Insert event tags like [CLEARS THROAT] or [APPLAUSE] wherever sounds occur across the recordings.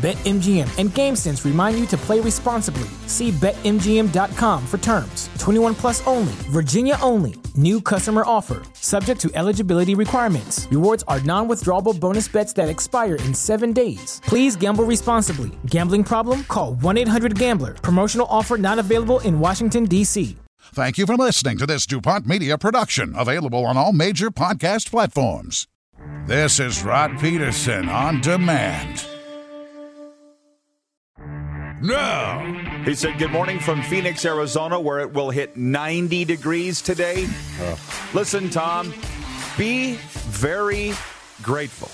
BetMGM and GameSense remind you to play responsibly. See BetMGM.com for terms. 21 plus only, Virginia only. New customer offer, subject to eligibility requirements. Rewards are non withdrawable bonus bets that expire in seven days. Please gamble responsibly. Gambling problem? Call 1 800 Gambler. Promotional offer not available in Washington, D.C. Thank you for listening to this DuPont Media production, available on all major podcast platforms. This is Rod Peterson on demand. No. He said, Good morning from Phoenix, Arizona, where it will hit 90 degrees today. Listen, Tom, be very grateful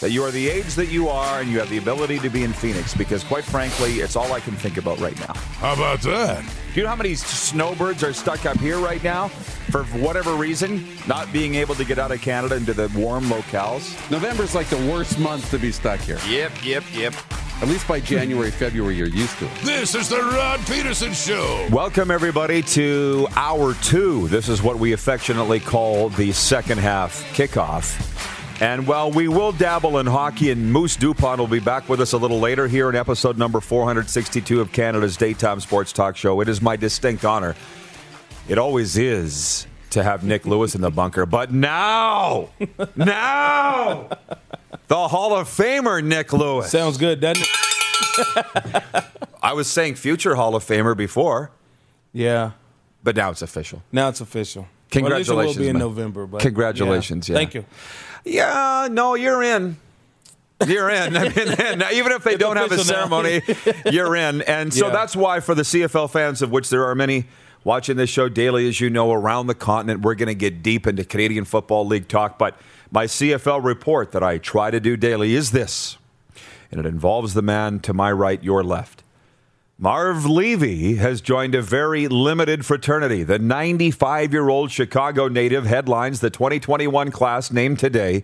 that you are the age that you are and you have the ability to be in Phoenix because, quite frankly, it's all I can think about right now. How about that? Do you know how many snowbirds are stuck up here right now for whatever reason, not being able to get out of Canada into the warm locales? November's like the worst month to be stuck here. Yep, yep, yep. At least by January, [LAUGHS] February, you're used to it. This is the Rod Peterson Show. Welcome, everybody, to hour two. This is what we affectionately call the second half kickoff. And while we will dabble in hockey, and Moose Dupont will be back with us a little later here in episode number 462 of Canada's Daytime Sports Talk Show, it is my distinct honor. It always is to have Nik Lewis in the bunker. But now, now, the Hall of Famer, Nik Lewis. Sounds good, doesn't it? [LAUGHS] I was saying future Hall of Famer before, Yeah. but now it's official. Now it's official. Congratulations, Well, it will be in man. November. But Congratulations, yeah. Thank you. Yeah, no, you're in. You're in. I mean, [LAUGHS] even if they It's don't have a ceremony, you're in. And so [LAUGHS] Yeah. that's why, for the CFL fans, of which there are many watching this show daily, as you know, around the continent, we're going to get deep into Canadian Football League talk. But my CFL report that I try to do daily is this, and it involves the man to my right, your left. Marv Levy has joined a very limited fraternity. The 95 year old Chicago native headlines the 2021 class named today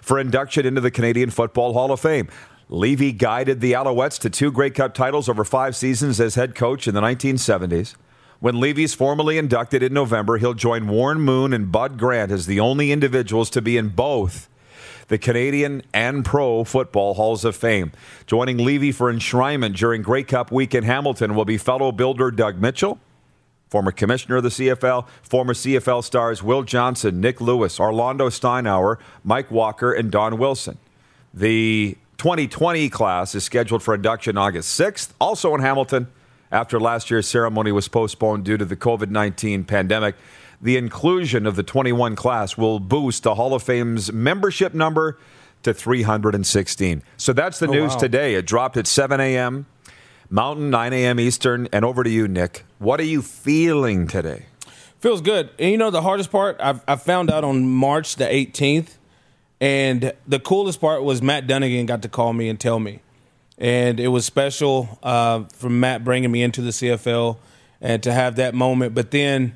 for induction into the Canadian Football Hall of Fame. Levy guided the Alouettes to two Grey Cup titles over five seasons as head coach in the 1970s. When Levy's formally inducted in November, he'll join Warren Moon and Bud Grant as the only individuals to be in both the Canadian and Pro Football Halls of Fame. Joining Levy for enshrinement during Grey Cup week in Hamilton will be fellow builder Doug Mitchell, former commissioner of the CFL, former CFL stars Will Johnson, Nik Lewis, Orlando Steinauer, Mike Walker, and Don Wilson. The 2020 class is scheduled for induction August 6th, also in Hamilton, after last year's ceremony was postponed due to the COVID 19 pandemic. The inclusion of the 21 class will boost the Hall of Fame's membership number to 316. So that's the oh, news wow. today. It dropped at 7 a.m. Mountain, 9 a.m. Eastern. And over to you, Nick. What are you feeling today? Feels good. And you know the hardest part? I, I found out on March the 18th. And the coolest part was Matt Dunnigan got to call me and tell me. And it was special uh, for Matt bringing me into the CFL and to have that moment. But then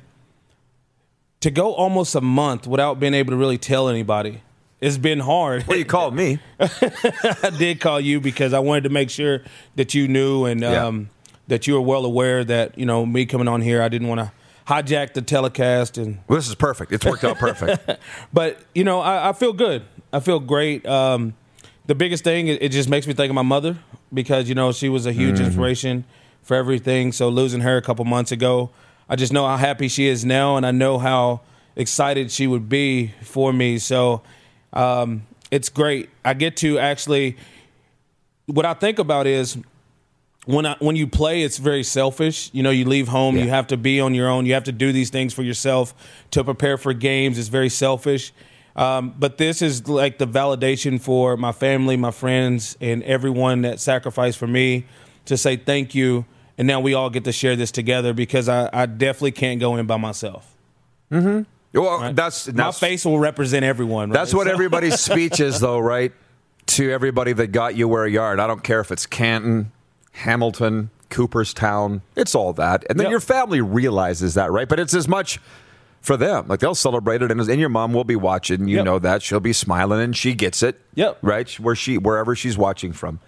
to go almost a month without being able to really tell anybody, it's been hard. Well, you called me. [LAUGHS] I did call you because I wanted to make sure that you knew and Yeah. um, that you were well aware that you know me coming on here. I didn't want to hijack the telecast and Well, this is perfect. It's worked out perfect. [LAUGHS] but you know I, I feel good. I feel great. Um, the biggest thing it just makes me think of my mother because you know she was a huge Mm-hmm. inspiration for everything. So losing her a couple months ago, I just know how happy she is now, and I know how excited she would be for me. So um, it's great. I get to actually. What I think about is when I, when you play, it's very selfish. You know, you leave home, you have to be on your own. You have to do these things for yourself to prepare for games. It's very selfish. Um, but this is like the validation for my family, my friends, and everyone that sacrificed for me to say thank you and now we all get to share this together because I, I definitely can't go in by myself. Well, right? that's, My face will represent everyone. That's what So- everybody's [LAUGHS] speech is, though, right? To everybody that got you where you are. And I don't care if it's Canton, Hamilton, Cooperstown. It's all that. And then Yep. your family realizes that, right? But it's as much for them. Like they'll celebrate it, and, and your mom will be watching. You Yep. know that she'll be smiling, and she gets it. Yep. Right where she wherever she's watching from.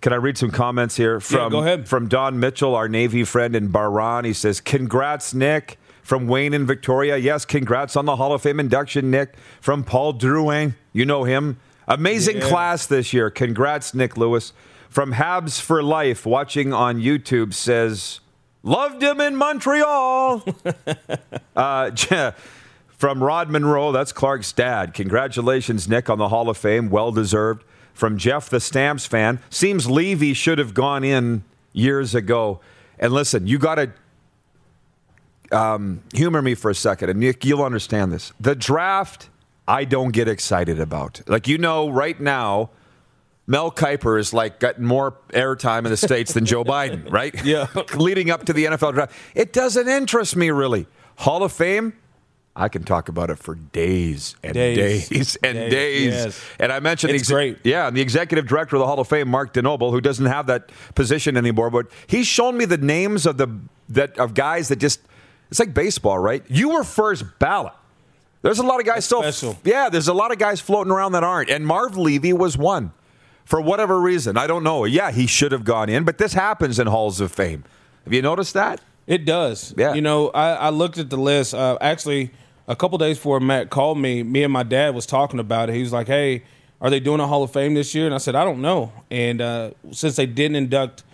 Can I read some comments here from go ahead. from Don Mitchell, our Navy friend in Bahrain? He says, "Congrats, Nick." From Wayne in Victoria, yes, congrats on the Hall of Fame induction, Nick. From Paul Drouin, you know him. Amazing Yeah. class this year. Congrats, Nik Lewis. From Habs for Life, watching on YouTube, says, Loved him in Montreal. [LAUGHS] uh, from Rod Monroe, that's Clark's dad. Congratulations, Nick, on the Hall of Fame. Well deserved. From Jeff, the Stamps fan, seems Levy should have gone in years ago. And listen, you got to um, humor me for a second, and Nick, you'll understand this. The draft, I don't get excited about. Like, you know, right now, Mel Kiper is like getting more airtime in the States than Joe Biden, [LAUGHS] right? Yeah. [LAUGHS] Leading up to the NFL draft. It doesn't interest me really. Hall of Fame, I can talk about it for days and days, Days. and Days, days. yes. And I mentioned It's the great. Yeah, and the executive director of the Hall of Fame, Mark DeNoble, who doesn't have that position anymore, but he's shown me the names of the that of guys that just it's like baseball, right? You were first ballot. There's a lot of guys still special. Yeah, there's a lot of guys floating around that aren't. And Marv Levy was one. For whatever reason. I don't know. Yeah, he should have gone in, but this happens in Halls of Fame. Have you noticed that? It does. Yeah. You know, I, I looked at the list. Uh, actually, a couple days before Matt called me, me and my dad was talking about it. He was like, "Hey, are they doing a Hall of Fame this year?" And I said, "I don't know." And uh, since they didn't induct,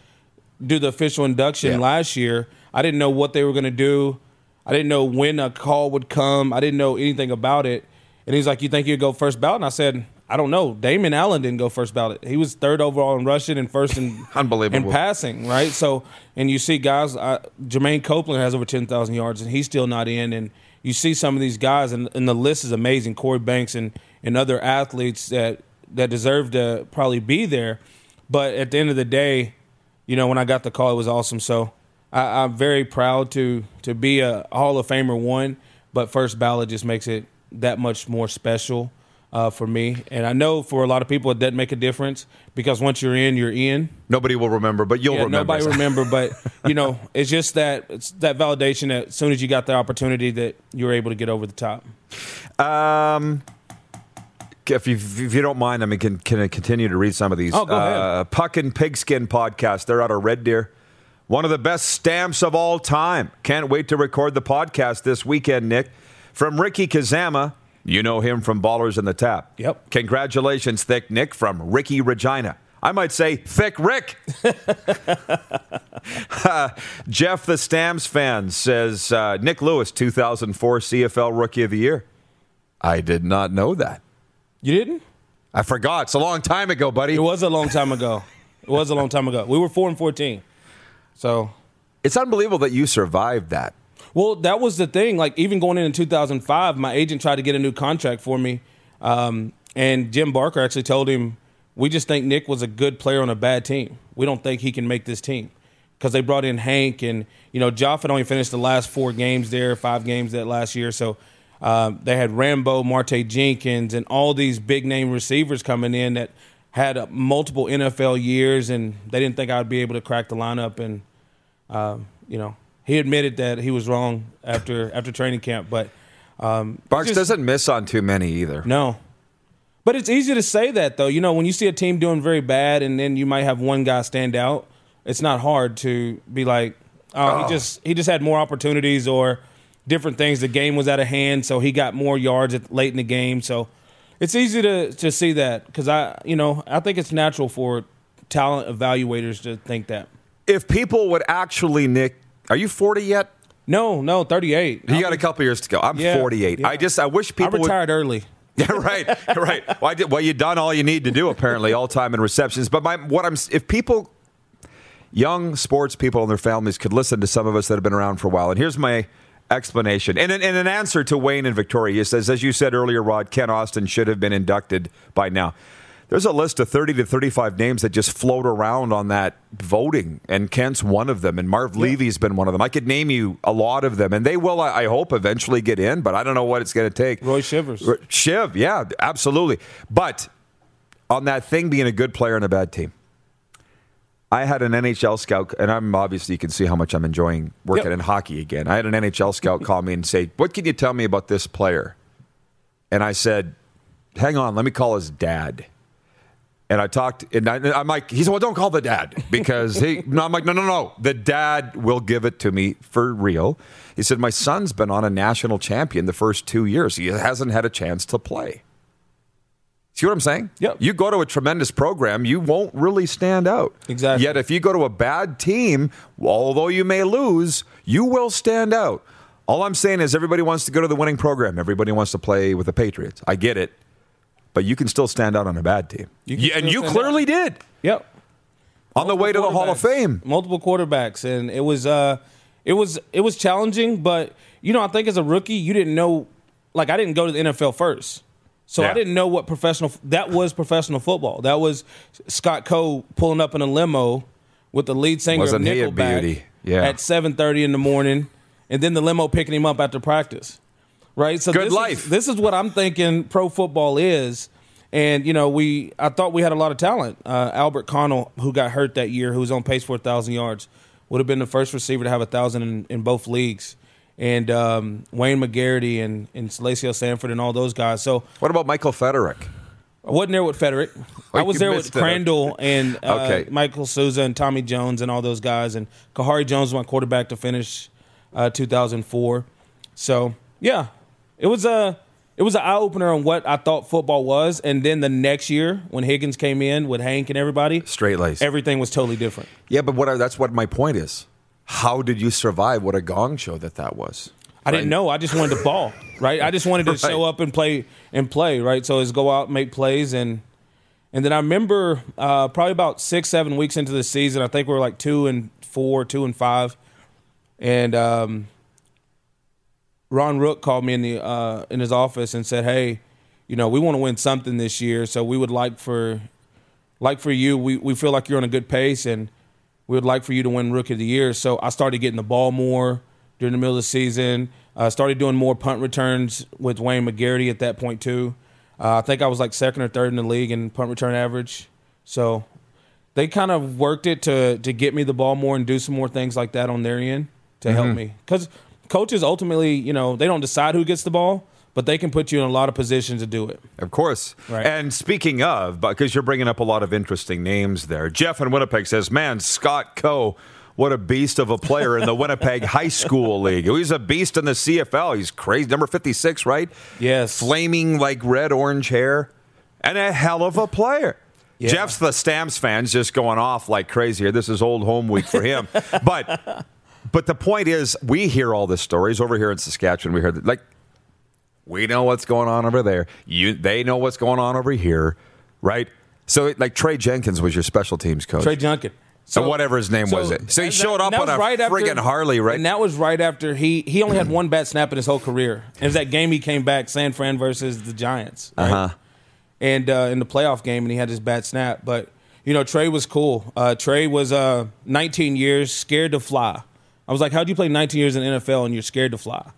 do the official induction Yeah. last year, I didn't know what they were going to do. I didn't know when a call would come. I didn't know anything about it. And he's like, "You think you'd go first ballot?" And I said, "I don't know." Damon Allen didn't go first ballot. He was third overall in rushing and first in [LAUGHS] Unbelievable. in passing, right? So, and you see guys, uh, Jermaine Copeland has over 10,000 yards and he's still not in. And you see some of these guys, and, and the list is amazing. Corey Banks and, and other athletes that, that deserve to probably be there. But at the end of the day, you know, when I got the call, it was awesome. So I, I'm very proud to, to be a Hall of Famer one, but first ballot just makes it that much more special. Uh, for me, and I know for a lot of people it doesn't make a difference because once you're in, you're in. Nobody will remember, but you'll Yeah, remember. nobody [LAUGHS] remember, but you know, it's just that it's that validation that as soon as you got the opportunity that you were able to get over the top. Um, if you, if you don't mind, I mean, can, can I continue to read some of these? Oh, go ahead. Uh, Puck and Pigskin podcast. They're out of Red Deer. One of the best stamps of all time. Can't wait to record the podcast this weekend, Nick. From Ricky Kazama. You know him from Ballers in the Tap. Yep. Congratulations, Thick Nick, from Ricky Regina. I might say Thick Rick. Uh, [LAUGHS] Jeff, the Stamps fan, says uh, Nick Lewis, 2004 CFL Rookie of the Year. I did not know that. You didn't? I forgot. It's a long time ago, buddy. It was a long time ago. It was a long time ago. We were four and fourteen. So It's unbelievable that you survived that. Well, that was the thing. Like even going in in 2005, my agent tried to get a new contract for me, um, and Jim Barker actually told him, "We just think Nick was a good player on a bad team. We don't think he can make this team." Because they brought in Hank and you know Joff had only finished the last four games there, five games that last year. So um, they had Rambo, Marte Jenkins, and all these big name receivers coming in that had uh, multiple NFL years, and they didn't think I would be able to crack the lineup. And um, you know, he admitted that he was wrong after after training camp, but um, Barks just- doesn't miss on too many either. no. But it's easy to say that though. You know, when you see a team doing very bad, and then you might have one guy stand out, it's not hard to be like, oh, he just he just had more opportunities or different things. The game was out of hand, so he got more yards at, late in the game. So it's easy to to see that because I, you know, I think it's natural for talent evaluators to think that. If people would actually, Nick, are you 40 yet? No, no, thirty eight. You got a couple years to go. I'm Yeah, 48. yeah. I just, I wish I people would. retired early. [LAUGHS] Yeah, right, right. Well, I did, well, you've done all you need to do apparently, all time in receptions. But my, what I'm, if people, young sports people and their families could listen to some of us that have been around for a while, and here's my explanation. And in, in an answer to Wayne and Victoria, he says, as you said earlier, Rod, Kent Austin should have been inducted by now. There's a list of 30 to 35 names that just float around on that voting, and Kent's one of them, and Marv Levy's been one of them. I could name you a lot of them, and they will, I I hope, eventually get in, but I don't know what it's going to take. Roy Shivers. Shiv, yeah, absolutely. But on that thing being a good player and a bad team, I had an NHL scout, and I'm obviously you can see how much I'm enjoying working Yep. in hockey again. I had an NHL scout call me and say, "What can you tell me about this player?" And I said, "Hang on, let me call his dad." And I talked, and I, I'm like, he said, "Well, don't call the dad because he." [LAUGHS] No, I'm like, "No, no, no. The dad will give it to me for real." He said, "My son's been on a national champion the first two years. He hasn't had a chance to play." See what I'm saying? Yep. You go to a tremendous program, you won't really stand out. Exactly. Yet if you go to a bad team, although you may lose, you will stand out. All I'm saying is everybody wants to go to the winning program. Everybody wants to play with the Patriots. I get it. But you can still stand out on a bad team. You Yeah, and you stand clearly did Yep. on the way to the Hall of. Fame. Multiple quarterbacks, and it was uh, it was it was challenging. But you know, I think as a rookie, you didn't know. Like I didn't go to the NFL first, so Yeah. I didn't know what professional that was. Professional football. That was Scott Coe pulling up in a limo with the lead singer Wasn't of he a Nickelback beauty? Yeah. at seven thirty in the morning, and then the limo picking him up after practice. Right. So Good this life. Is, this is what I'm thinking. Pro football is. And you know, we I thought we had a lot of talent. Uh, Albert Connell, who got hurt that year, who was on pace for a thousand yards, would have been the first receiver to have a thousand in, in both leagues. And um, Wayne McGarity and and Salacio Sanford and all those guys. So What about Michael Feterik? I wasn't there with Feterik. Oh, I was there with. Crandell and uh, Okay. Michael Souza and Tommy Jones and all those guys. And Kahari Jones my quarterback to finish uh, 2004. So yeah, it was a it was an eye opener on what I thought football was. And then the next year when Higgins came in with Hank and everybody, Straight lace. everything was totally different. yeah, but what I, that's what my point is. How did you survive what a gong show that that was? I didn't know. I just wanted to ball, [LAUGHS] right? I just wanted to [LAUGHS] show up and play and play, right? So it's go out, make plays, and and then I remember uh, probably about six, seven weeks into the season, I think we were like two and four, two and five, and um, Ron Rook called me in the uh, in his office and said, "Hey, you know, we want to win something this year, so we would like for like for you, we, we feel like you're on a good pace and we would like for you to win rookie of the year. So I started getting the ball more during the middle of the season. I started doing more punt returns with Wayne McGarity at that point too. Uh, I think I was like second or third in the league in punt return average. So they kind of worked it to to get me the ball more and do some more things like that on their end to help me. Because coaches ultimately, you know, they don't decide who gets the ball, but they can put you in a lot of positions to do it. Of course. Right. And speaking of, because you're bringing up a lot of interesting names there, Jeff in Winnipeg says, man, Scott Coe, what a beast of a player in the Winnipeg [LAUGHS] High School League. He's a beast in the CFL. He's crazy. Number 56, right? Yes. Flaming like red orange hair and a hell of a player. Yeah. Jeff's the Stamps fans just going off like crazy here. This is old home week for him. [LAUGHS] but but the point is, we hear all the stories over here in Saskatchewan. We hear that, like we know what's going on over there. You, they know what's going on over here, right? So, it- like Trey Junkin was your special teams coach. Trey Junkin. So whatever his name was it. So he showed up on a right after- friggin' Harley, right? And that was right after he he only had one bad snap in his whole career. It was that game he came back, San Fran versus the Giants. Right? Uh-huh. And uh, in the playoff game, and he had his bad snap. But you know, Trey was cool. Uh, Trey was uh, 19 years, scared to fly. I was like, "How'd you play 19 years in the NFL and you're scared to fly?"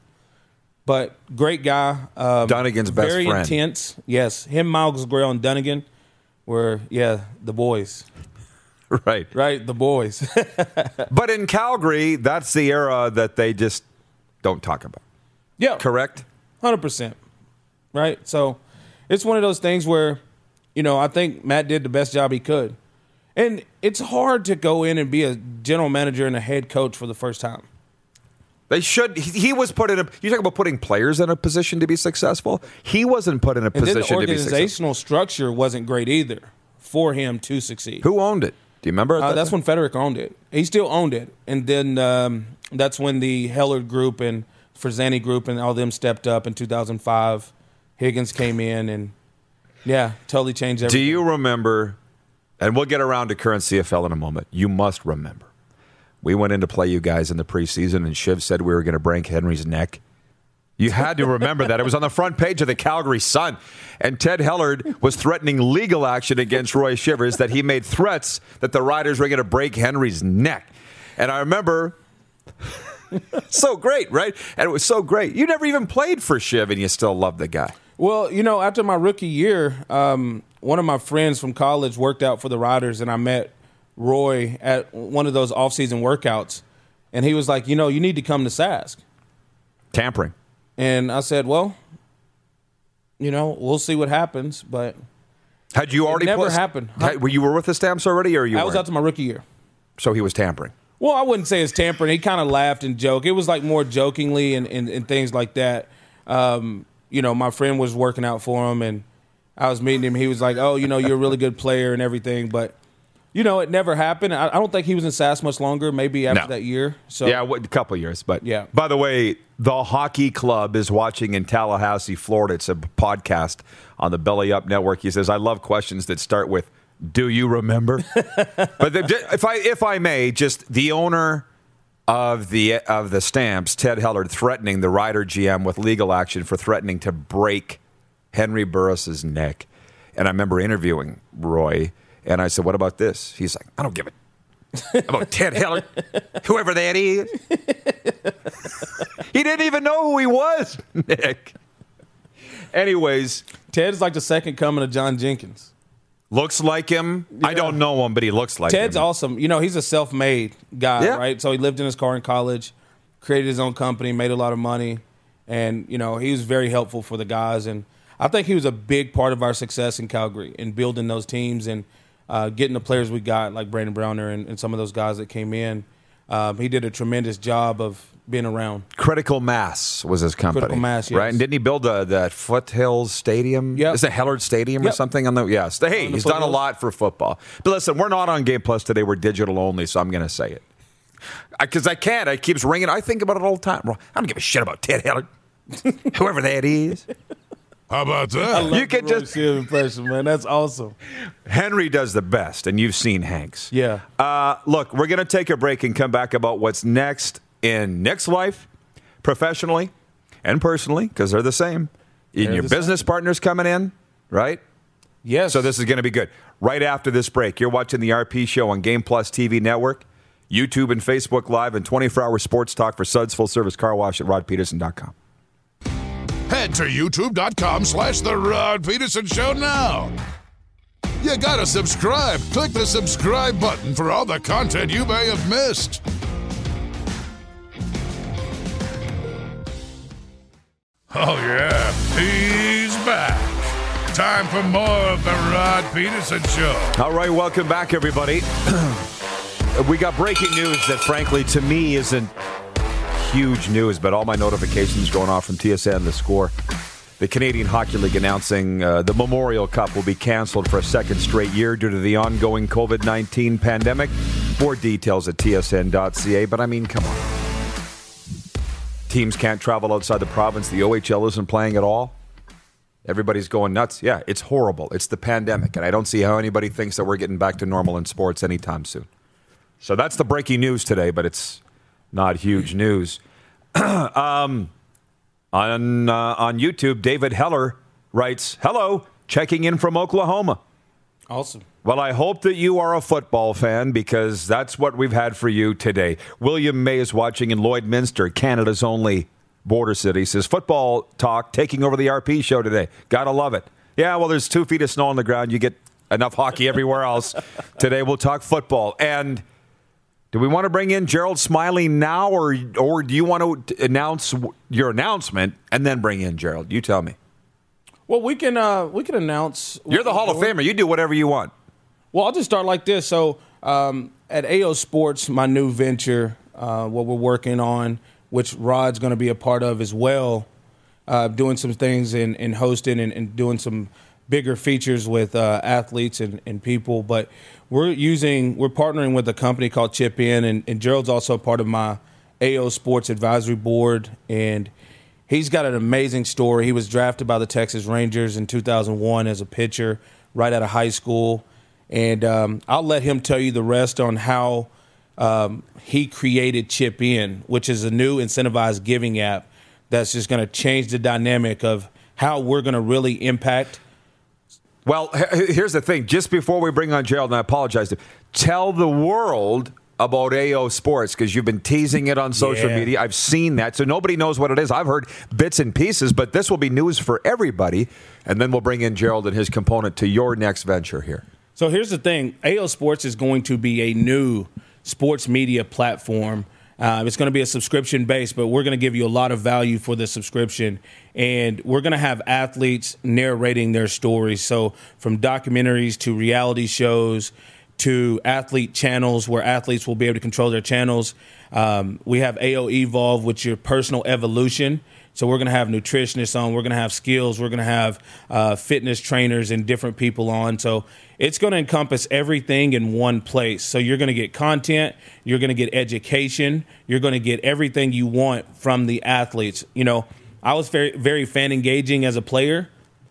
But great guy. Um, Dunnigan's best very friend. Very intense. Yes, him, Miles Gorrell, and Dunnigan were yeah the boys. [LAUGHS] right. Right, the boys. [LAUGHS] But in Calgary, that's the era that they just don't talk about. yeah, Correct? Hundred percent. Right. So it's one of those things where, you know, I think Matt did the best job he could, and it's hard to go in and be a general manager and a head coach for the first time. They should. He, he was put in a. You talk about putting players in a position to be successful. He wasn't put in a And then the position to be successful. organizational structure wasn't great either for him to succeed. Who owned it? Do you remember? Uh, that that's time? when Feterik owned it. He still owned it, and then um, that's when the Hellard Group and Frazani Group and all them stepped up in 2005. Higgins came in, and yeah, totally changed everything. Do you remember? And we'll get around to current CFL in a moment. You must remember. We went in to play you guys in the preseason, and Shiv said we were going to break Henry's neck. You had to remember that. It was on the front page of the Calgary Sun. And Ted Hellard was threatening legal action against Roy Shivers that he made threats that the Riders were going to break Henry's neck. And I remember [LAUGHS] so great, right? And it was so great. You never even played for Shiv and you still love the guy. Well, you know, after my rookie year, um, one of my friends from college worked out for the Riders, and I met Roy at one of those off-season workouts, and he was like, "You know, you need to come to Sask." Tampering. And I said, "Well, you know, we'll see what happens." But had you already never plus, happened? Had, were you were with the Stamps already, or you? I was out to my rookie year. So he was tampering. Well, I wouldn't say it's tampering. He kind of laughed and joked. It was like more jokingly and, and, and things like that. Um, you know, my friend was working out for him, and I was meeting him. He was like, "Oh, you know, you're a really good player and everything," but you know, it never happened. I, I don't think he was in SAS much longer. Maybe after No. that year. So Yeah, a couple years, but Yeah. By the way, the hockey club is watching in Tallahassee, Florida. It's a podcast on the Belly Up Network. He says, "I love questions that start with." Do you remember? [LAUGHS] but the, if I if I may, just the owner of the of the stamps, Ted Hellard, threatening the Rider GM with legal action for threatening to break Henry Burris's neck. And I remember interviewing Roy, and I said, "What about this?" He's like, "I don't give a [LAUGHS] about Ted Heller, whoever that is." he didn't even know who he was, [LAUGHS] Nick. Anyways, Ted is like the second coming of John Jenkins. looks like him. I don't know him, but he looks like him. Ted's him. awesome. You know, he's a self-made guy, Yeah. right? So he lived in his car in college, created his own company, made a lot of money, and you know, he was very helpful for the guys. And I think he was a big part of our success in Calgary in building those teams and uh, getting the players we got, like Brandon Browner and, and some of those guys that came in. Um, he did a tremendous job of being around. Critical Mass was his company. Critical Mass, yes. right? And didn't he build a, that Foothills Stadium? Yeah. Is it Hellard Stadium or something on the? Yes. Hey, the he's done a lot for football. But listen, we're not on Game Plus today. We're digital only, so I'm going to say it because I, can't. It keeps ringing. I think about it all the time. I don't give a shit about Ted Hellard, [LAUGHS] whoever that is. How about that? You can Roy just Shield impression, man. That's awesome. Henry does the best, and you've seen Hanks. Yeah. Uh, look, we're going to take a break and come back about what's next in Nick's life, professionally and personally, because they're the same. In They're your the business partners coming in, right? Yes. So this is going to be good. Right after this break, you're watching the RP show on Game Plus TV network, YouTube and Facebook Live, and 24-hour sports talk for Suds Full Service Car Wash at rodpeterson.com. Head to youtube.com slash The Rod Peterson Show now. You gotta subscribe. Click the subscribe button for all the content you may have missed. Oh, yeah, he's back. Time for more of The Rod Peterson Show. All right, welcome back, everybody. [CLEARS THROAT] we got breaking news that, frankly, to me isn't huge news, but all my notifications going off from TSN, the score. The Canadian Hockey League announcing uh, the Memorial Cup will be canceled for a second straight year due to the ongoing COVID 19 pandemic. More details at tsn.ca, but I mean, come on. Teams can't travel outside the province. The OHL isn't playing at all. Everybody's going nuts. Yeah, it's horrible. It's the pandemic, and I don't see how anybody thinks that we're getting back to normal in sports anytime soon. So that's the breaking news today, but it's not huge news. [CLEARS THROAT] um, on uh, on YouTube, David Heller writes, "Hello, checking in from Oklahoma. awesome. Well, I hope that you are a football fan because that's what we've had for you today. William May is watching in Lloydminster, Canada's only border city. Says football talk taking over the RP show today. Gotta love it. Yeah, well, there's two feet of snow on the ground. You get enough hockey everywhere else. [LAUGHS] today we'll talk football. And do we want to bring in Gerald Smiley now, or or do you want to announce your announcement and then bring in Gerald? You tell me. Well, we can uh, we can announce. You're the Hall of Famer. You do whatever you want. Well, I'll just start like this. So, um, at AO Sports, my new venture, uh, what we're working on, which Rod's going to be a part of as well, uh, doing some things in, in hosting and, and doing some bigger features with uh, athletes and, and people. But we're using, we're partnering with a company called Chip In, and, and Gerald's also part of my AO Sports Advisory Board. And he's got an amazing story. He was drafted by the Texas Rangers in 2001 as a pitcher right out of high school. And um, I'll let him tell you the rest on how um, he created Chip In, which is a new incentivized giving app that's just going to change the dynamic of how we're going to really impact. Well, here's the thing. Just before we bring on Gerald, and I apologize, to tell the world about AO Sports because you've been teasing it on social Yeah. media. I've seen that. So nobody knows what it is. I've heard bits and pieces, but this will be news for everybody. And then we'll bring in Gerald and his component to your next venture here. So here's the thing: AO Sports is going to be a new sports media platform. Uh, it's going to be a subscription base, but we're going to give you a lot of value for the subscription, and we're going to have athletes narrating their stories. So from documentaries to reality shows to athlete channels, where athletes will be able to control their channels. Um, we have AO Evolve, which your personal evolution. So we're going to have nutritionists on. We're going to have skills. We're going to have uh, fitness trainers and different people on. So it's going to encompass everything in one place. So you're going to get content. You're going to get education. You're going to get everything you want from the athletes. You know, I was very very fan engaging as a player.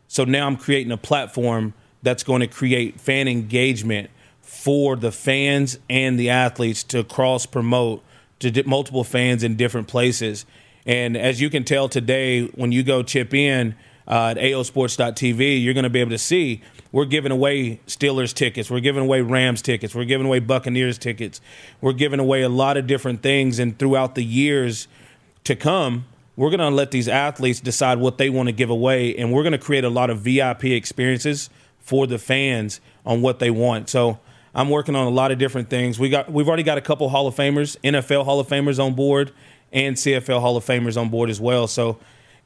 So now I'm creating a platform that's going to create fan engagement for the fans and the athletes to cross promote to multiple fans in different places. And as you can tell today, when you go chip in uh, at aosports.tv, you're going to be able to see we're giving away Steelers tickets, we're giving away Rams tickets, we're giving away Buccaneers tickets, we're giving away a lot of different things. And throughout the years to come, we're going to let these athletes decide what they want to give away, and we're going to create a lot of VIP experiences for the fans on what they want. So I'm working on a lot of different things. We got we've already got a couple Hall of Famers, NFL Hall of Famers on board, and CFL Hall of Famers on board as well. So,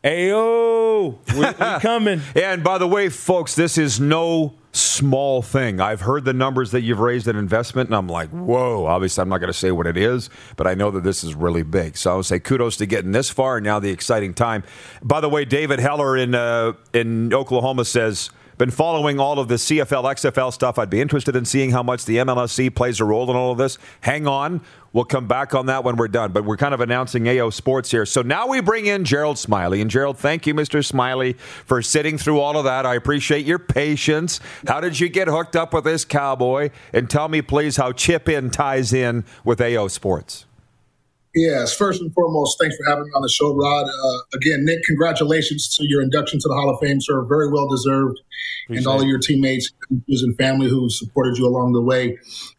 ayo, we, we [LAUGHS] coming. And by the way, folks, this is no small thing. I've heard the numbers that you've raised in investment, and I'm like, whoa. Obviously, I'm not going to say what it is, but I know that this is really big. So I would say kudos to getting this far, and now the exciting time. By the way, David Heller in uh, in Oklahoma says. Been following all of the CFL, XFL stuff. I'd be interested in seeing how much the MLSC plays a role in all of this. Hang on. We'll come back on that when we're done. But we're kind of announcing AO Sports here. So now we bring in Gerald Smiley. And Gerald, thank you, Mr. Smiley, for sitting through all of that. I appreciate your patience. How did you get hooked up with this cowboy? And tell me, please, how Chip In ties in with AO Sports. Yes, first and foremost, thanks for having me on the show, Rod. Uh, again, Nick, congratulations to your induction to the Hall of Fame, sir. Very well deserved. and all of your teammates and family who supported you along the way.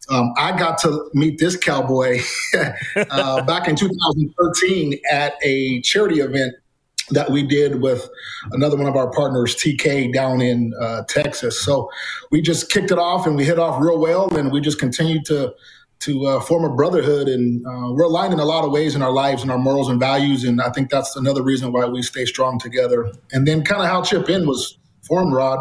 Um, I got to meet this cowboy [LAUGHS] uh, [LAUGHS] back in 2013 at a charity event that we did with another one of our partners, TK, down in uh, Texas. So we just kicked it off and we hit off real well, and we just continued to to uh, form a brotherhood. And uh, we're aligned in a lot of ways in our lives and our morals and values. And I think that's another reason why we stay strong together. And then kind of how Chip In was formed, Rod.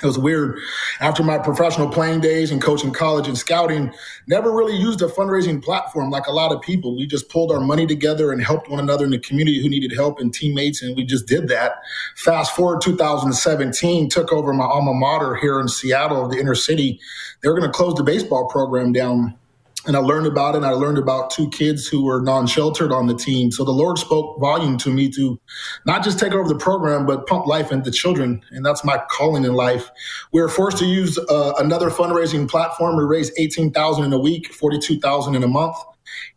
It was weird. After my professional playing days and coaching college and scouting, never really used a fundraising platform like a lot of people. We just pulled our money together and helped one another in the community who needed help and teammates, and we just did that. Fast forward 2017, took over my alma mater here in Seattle, the inner city. They were going to close the baseball program down and I learned about it. And I learned about two kids who were non-sheltered on the team. So the Lord spoke volume to me to not just take over the program, but pump life into children, and that's my calling in life. We were forced to use uh, another fundraising platform. We raised eighteen thousand in a week, forty-two thousand in a month,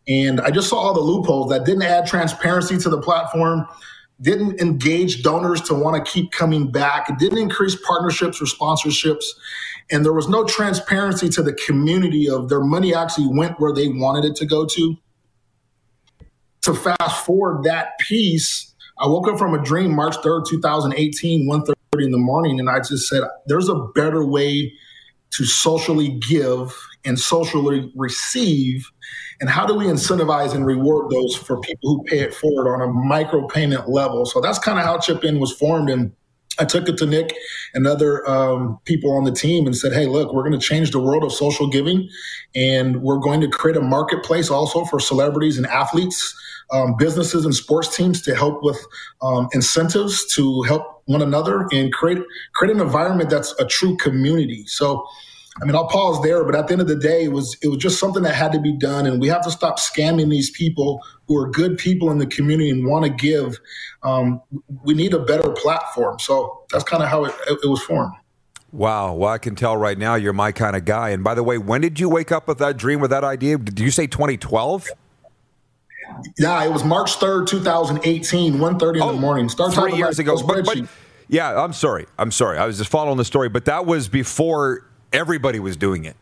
and I just saw all the loopholes that didn't add transparency to the platform. Didn't engage donors to want to keep coming back. Didn't increase partnerships or sponsorships and there was no transparency to the community of their money actually went where they wanted it to go to. To fast forward that piece, I woke up from a dream March 3rd, 2018, 1.30 in the morning, and I just said, there's a better way to socially give and socially receive. And how do we incentivize and reward those for people who pay it forward on a micro payment level? So that's kind of how Chip In was formed. And I took it to Nick and other um, people on the team and said, hey, look, we're going to change the world of social giving. And we're going to create a marketplace also for celebrities and athletes, um, businesses and sports teams to help with um, incentives to help one another and create, create an environment that's a true community. So, I mean, I'll pause there, but at the end of the day, it was it was just something that had to be done, and we have to stop scamming these people who are good people in the community and want to give. Um, we need a better platform, so that's kind of how it, it, was formed. Wow. Well, I can tell right now you're my kind of guy. And by the way, when did you wake up with that dream, with that idea? Did you say 2012? Yeah, it was March 3rd, 2018, 1.30 in Oh, the morning. Start three years ago. But, but yeah, I'm sorry. I'm sorry. I was just following the story, but that was before everybody was doing it.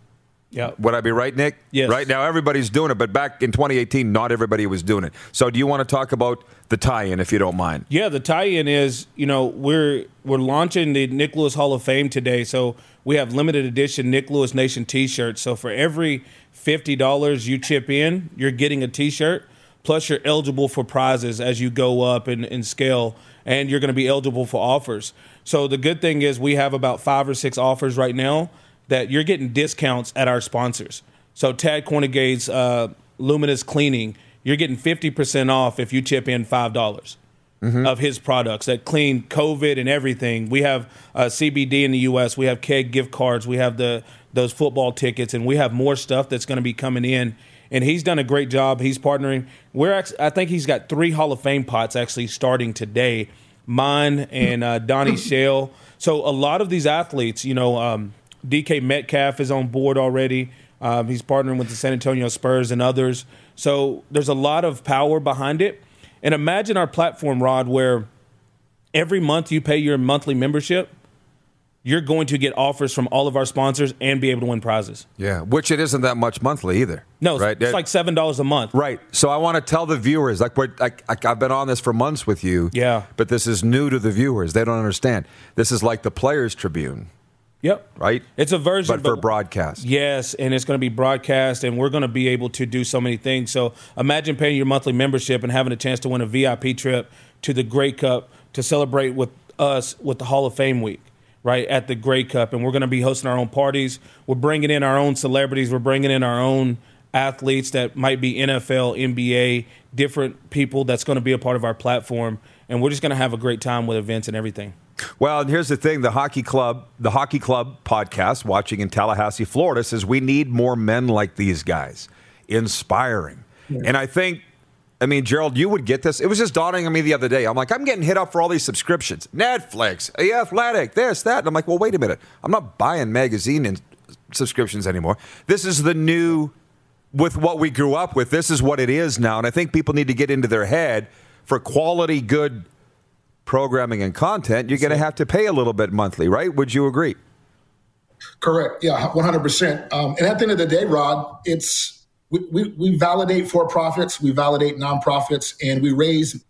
Yeah. Would I be right, Nick? Yes. Right now, everybody's doing it, but back in 2018, not everybody was doing it. So, do you want to talk about the tie-in, if you don't mind? Yeah, the tie-in is, you know, we're we're launching the Nik Lewis Hall of Fame today. So we have limited edition Nik Lewis Nation T-shirts. So for every fifty dollars you chip in, you're getting a T-shirt. Plus, you're eligible for prizes as you go up in, in scale, and you're going to be eligible for offers. So the good thing is we have about five or six offers right now that you're getting discounts at our sponsors. So Tad Cornigate's uh, Luminous Cleaning, you're getting 50% off if you chip in five dollars of his products that clean COVID and everything. We have uh, CBD in the U.S. We have keg gift cards. We have the those football tickets, and we have more stuff that's going to be coming in. And he's done a great job. He's partnering. We're actually, I think he's got three Hall of Fame pots actually starting today. Mine and uh, Donnie [CLEARS THROAT] Shale. So a lot of these athletes, you know, um, DK Metcalf is on board already. Um, he's partnering with the San Antonio Spurs and others. So there's a lot of power behind it. And imagine our platform, Rod, where every month you pay your monthly membership, you're going to get offers from all of our sponsors and be able to win prizes. Yeah, which it isn't that much monthly either. No, it's, right? it's like seven dollars a month. Right. So I want to tell the viewers, like, like, like I've been on this for months with you. Yeah. But this is new to the viewers. They don't understand. This is like the Players Tribune, Yep. right? It's a version, But for broadcast. Yes, and it's going to be broadcast, and we're going to be able to do so many things. So imagine paying your monthly membership and having a chance to win a VIP trip to the Grey Cup to celebrate with us with the Hall of Fame week, right at the Grey Cup, and we're going to be hosting our own parties. We're bringing in our own celebrities. We're bringing in our own athletes that might be NFL, NBA, different people that's going to be a part of our platform, and we're just going to have a great time with events and everything. Well, and here's the thing: the hockey club, the hockey club podcast, watching in Tallahassee, Florida, says we need more men like these guys, inspiring. And I think, I mean, Gerald, you would get this. It was just dawning on me the other day. I'm like, I'm getting hit up for all these subscriptions, Netflix, The Athletic, this, that. And I'm like, well, wait a minute, I'm not buying magazine and subscriptions anymore. This is the new, with what we grew up with. This is what it is now, and I think people need to get into their head for quality, good programming and content, you're going to have to pay a little bit monthly, right? Would you agree? Correct. Yeah, 100%. Um, and at the end of the day, Rod, it's we, we, we validate for profits, we validate nonprofits, and we raise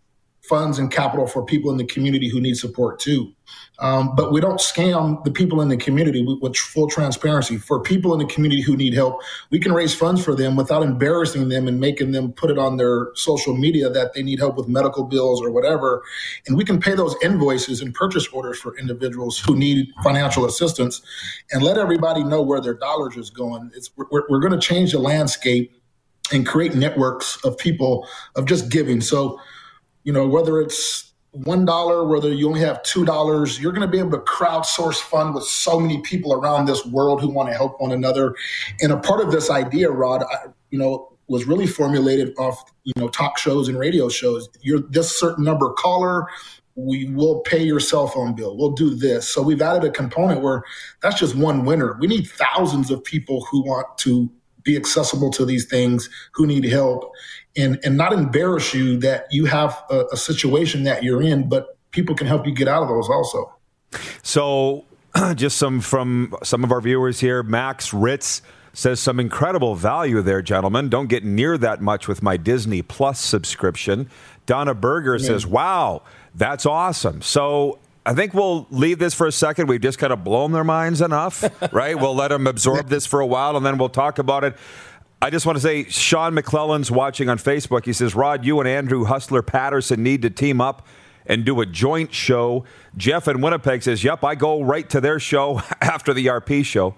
funds and capital for people in the community who need support too. Um, but we don't scam the people in the community with, with full transparency. For people in the community who need help, we can raise funds for them without embarrassing them and making them put it on their social media that they need help with medical bills or whatever. And we can pay those invoices and purchase orders for individuals who need financial assistance and let everybody know where their dollars is going. It's, we're, we're going to change the landscape and create networks of people of just giving. So, you know, whether it's one dollar, whether you only have two dollars, you're going to be able to crowdsource fund with so many people around this world who want to help one another. And a part of this idea, Rod, I, you know, was really formulated off, you know, talk shows and radio shows. You're this certain number caller, we will pay your cell phone bill. We'll do this. So we've added a component where that's just one winner. We need thousands of people who want to be accessible to these things, who need help and and not embarrass you that you have a, a, situation that you're in, but people can help you get out of those also. So, [CLEARS THROAT] just some from some of our viewers here. Max Ritz says some incredible value there, gentlemen. Don't get near that much with my Disney Plus subscription. Donna Berger yeah. says, "Wow, that's awesome." So. I think we'll leave this for a second. We've just kind of blown their minds enough, [LAUGHS] right? we'll let them absorb this for a while and then we'll talk about it. I just want to say, Sean McClellan's watching on Facebook. He says, Rod, you and Andrew Hustler Patterson need to team up and do a joint show. Jeff in Winnipeg says, Yep, I go right to their show [LAUGHS] after the RP show.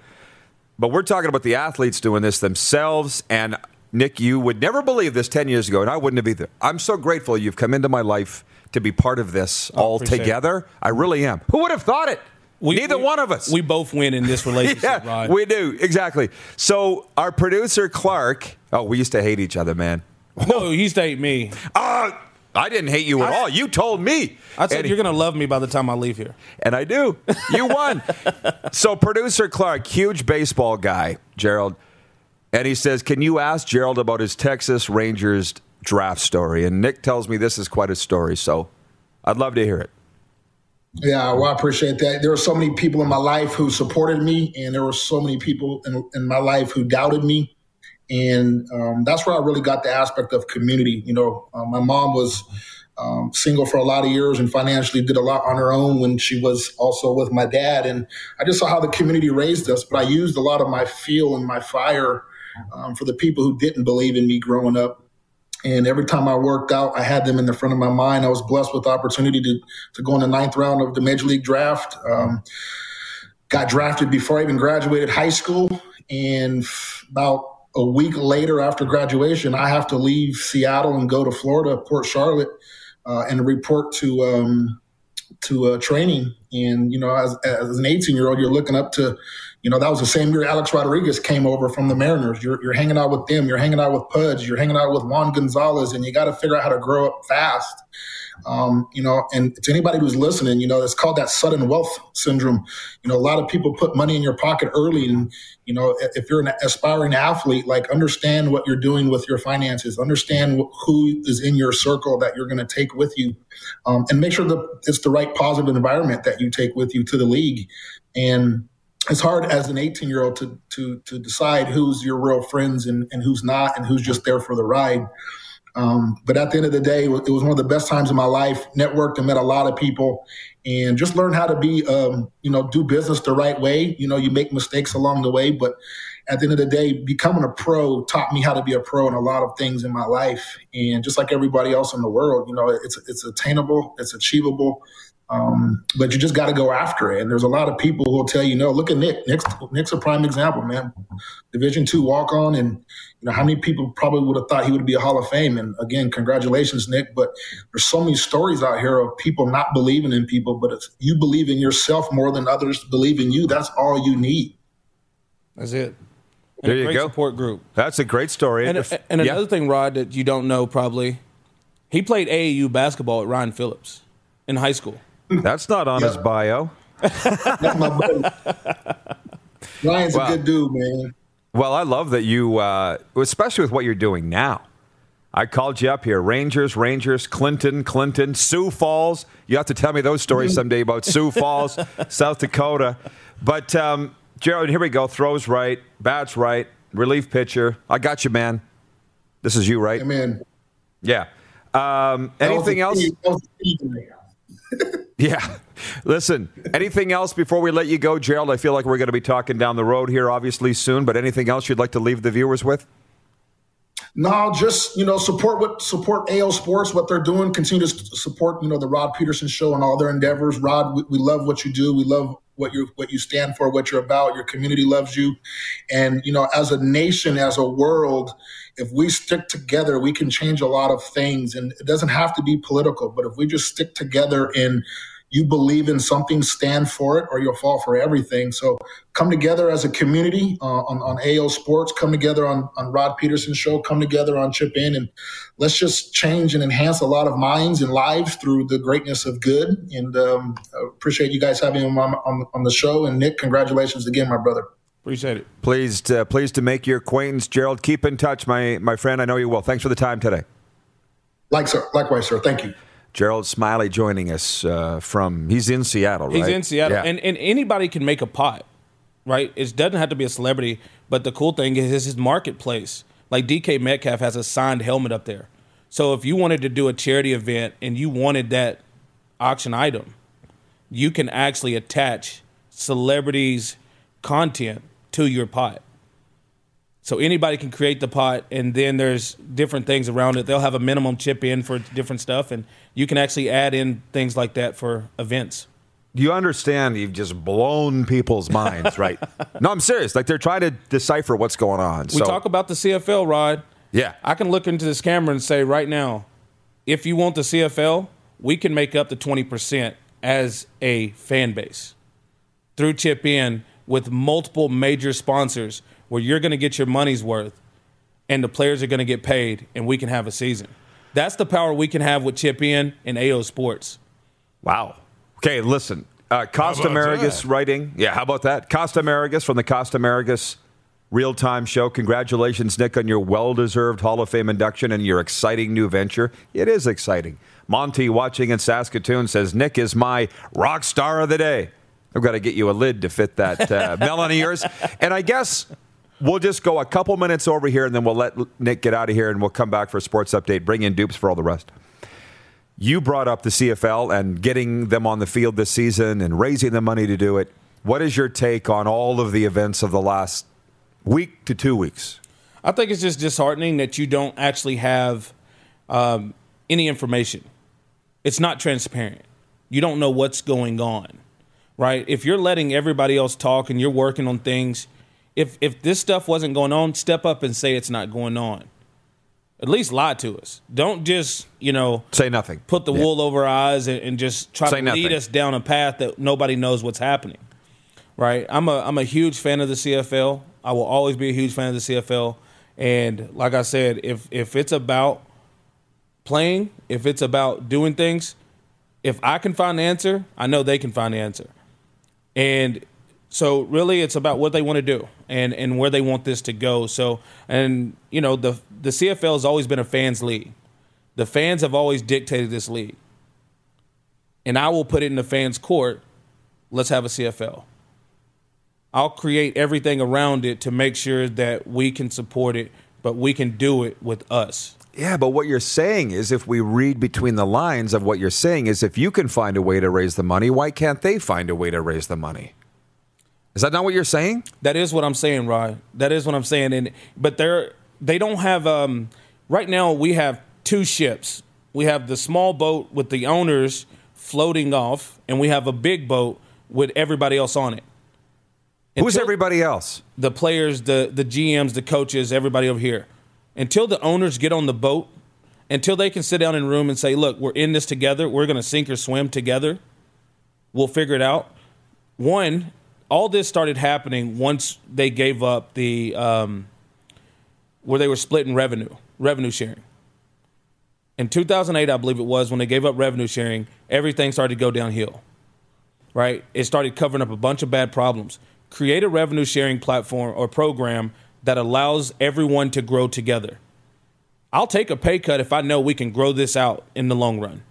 But we're talking about the athletes doing this themselves. And Nick, you would never believe this 10 years ago, and I wouldn't have either. I'm so grateful you've come into my life to be part of this Oh, all appreciate it. together. I really am. Who would have thought it? We- Neither we- one of us. We both win in this [LAUGHS] relationship, yeah, Rod. we do exactly. So our producer Clark. Oh, we used to hate each other, man. no, [LAUGHS] you used to hate me. Uh, I didn't hate you at I- all. You told me. I said and, you're going to love me by the time I leave here. and I do. You won. [LAUGHS] so producer Clark, huge baseball guy, Gerald, and he says, "Can you ask Gerald about his Texas Rangers draft story. And Nick tells me this is quite a story, so I'd love to hear it. Yeah, well, I appreciate that. There were so many people in my life who supported me, and there were so many people in, in my life who doubted me. And um, that's where I really got the aspect of community. You know, uh, my mom was um, single for a lot of years and financially did a lot on her own when she was also with my dad. And I just saw how the community raised us, but I used a lot of my feel and my fire um, for the people who didn't believe in me growing up. And every time I worked out, I had them in the front of my mind. I was blessed with the opportunity to, to go in the ninth round of the Major League Draft. Um, got drafted before I even graduated high school. And about a week later after graduation, I have to leave Seattle and go to Florida, Port Charlotte, uh, and report to um, to uh, training. And you know, as, as an 18 year old, you're looking up to you know, that was the same year Alex Rodriguez came over from the Mariners. You're, you're hanging out with them. You're hanging out with Pudge. You're hanging out with Juan Gonzalez, and you got to figure out how to grow up fast. Um, you know, and to anybody who's listening, you know, it's called that sudden wealth syndrome. You know, a lot of people put money in your pocket early, and you know, if you're an aspiring athlete, like understand what you're doing with your finances, understand who is in your circle that you're going to take with you, um, and make sure that it's the right positive environment that you take with you to the league. And it's hard as an 18 year old to, to, to decide who's your real friends and, and who's not and who's just there for the ride. Um, but at the end of the day, it was one of the best times of my life. Networked and met a lot of people, and just learned how to be, um, you know, do business the right way. You know, you make mistakes along the way, but at the end of the day, becoming a pro taught me how to be a pro in a lot of things in my life. And just like everybody else in the world, you know, it's it's attainable, it's achievable. Um, but you just got to go after it. And there's a lot of people who will tell you, no, look at Nik. Nik's, Nik's a prime example, man. Division two walk on. And, you know, how many people probably would have thought he would be a Hall of Fame? And again, congratulations, Nik. But there's so many stories out here of people not believing in people. But if you believe in yourself more than others believe in you, that's all you need. That's it. And there you go. Support group. That's a great story. And, and, and yeah. another thing, Rod, that you don't know probably, he played AAU basketball at Ryan Phillips in high school. That's not on his bio. That's my buddy. Ryan's well, a good dude, man. Well, I love that you, uh, especially with what you're doing now. I called you up here. Rangers, Rangers, Clinton, Clinton, Sioux Falls. You have to tell me those stories mm-hmm. someday about Sioux Falls, [LAUGHS] South Dakota. But um, Gerald, here we go. Throws right, bats right, relief pitcher. I got you, man. This is you, right? Amen. Yeah. Um, anything else? [LAUGHS] Yeah. Listen, anything else before we let you go, Gerald? I feel like we're going to be talking down the road here, obviously, soon, but anything else you'd like to leave the viewers with? No, just you know, support what support AO Sports, what they're doing. Continue to support you know the Rod Peterson Show and all their endeavors. Rod, we, we love what you do. We love what you what you stand for, what you're about. Your community loves you, and you know, as a nation, as a world, if we stick together, we can change a lot of things. And it doesn't have to be political, but if we just stick together in you believe in something, stand for it, or you'll fall for everything. So come together as a community uh, on, on AO Sports, come together on, on Rod Peterson Show, come together on Chip In, and let's just change and enhance a lot of minds and lives through the greatness of good. And um, appreciate you guys having me on, on, on the show. And Nik, congratulations again, my brother. Appreciate it. Pleased, uh, pleased to make your acquaintance, Gerald. Keep in touch, my my friend. I know you will. Thanks for the time today. Like sir, likewise, sir. Thank you. Gerald Smiley joining us uh, from. He's in Seattle, right? He's in Seattle, yeah. and and anybody can make a pot, right? It doesn't have to be a celebrity, but the cool thing is his marketplace. Like DK Metcalf has a signed helmet up there, so if you wanted to do a charity event and you wanted that auction item, you can actually attach celebrities' content to your pot. So anybody can create the pot, and then there's different things around it. They'll have a minimum chip in for different stuff, and you can actually add in things like that for events. You understand? You've just blown people's minds, right? [LAUGHS] no, I'm serious. Like they're trying to decipher what's going on. We so. talk about the CFL, Rod. Yeah, I can look into this camera and say right now, if you want the CFL, we can make up the 20 percent as a fan base through chip in with multiple major sponsors where you're going to get your money's worth and the players are going to get paid and we can have a season. That's the power we can have with Chip In and AO Sports. Wow. Okay, listen. Uh, Costa Marigus writing. Yeah, how about that? Costa Marigus from the Costa Marigus real time show. Congratulations, Nik, on your well deserved Hall of Fame induction and your exciting new venture. It is exciting. Monty, watching in Saskatoon, says Nik is my rock star of the day. I've got to get you a lid to fit that uh, [LAUGHS] melon of yours. And I guess we'll just go a couple minutes over here and then we'll let Nik get out of here and we'll come back for a sports update, bring in dupes for all the rest. You brought up the CFL and getting them on the field this season and raising the money to do it. What is your take on all of the events of the last week to two weeks? I think it's just disheartening that you don't actually have um, any information. It's not transparent. You don't know what's going on, right? If you're letting everybody else talk and you're working on things, if if this stuff wasn't going on, step up and say it's not going on. At least lie to us. Don't just you know say nothing. Put the yeah. wool over our eyes and, and just try say to nothing. lead us down a path that nobody knows what's happening. Right? I'm a I'm a huge fan of the CFL. I will always be a huge fan of the CFL. And like I said, if if it's about playing, if it's about doing things, if I can find the answer, I know they can find the answer. And so really it's about what they want to do and, and where they want this to go. So and you know, the the CFL has always been a fans league. The fans have always dictated this league. And I will put it in the fans' court. Let's have a CFL. I'll create everything around it to make sure that we can support it, but we can do it with us. Yeah, but what you're saying is if we read between the lines of what you're saying is if you can find a way to raise the money, why can't they find a way to raise the money? Is that not what you're saying? That is what I'm saying, Rod. That is what I'm saying. And but they're they don't have um right now we have two ships. We have the small boat with the owners floating off, and we have a big boat with everybody else on it. Who's everybody else? The players, the the GMs, the coaches, everybody over here. Until the owners get on the boat, until they can sit down in a room and say, "Look, we're in this together. We're going to sink or swim together. We'll figure it out." One, all this started happening once they gave up the um, where they were splitting revenue, revenue sharing. In 2008, I believe it was when they gave up revenue sharing, everything started to go downhill. Right? It started covering up a bunch of bad problems create a revenue sharing platform or program that allows everyone to grow together. I'll take a pay cut if I know we can grow this out in the long run.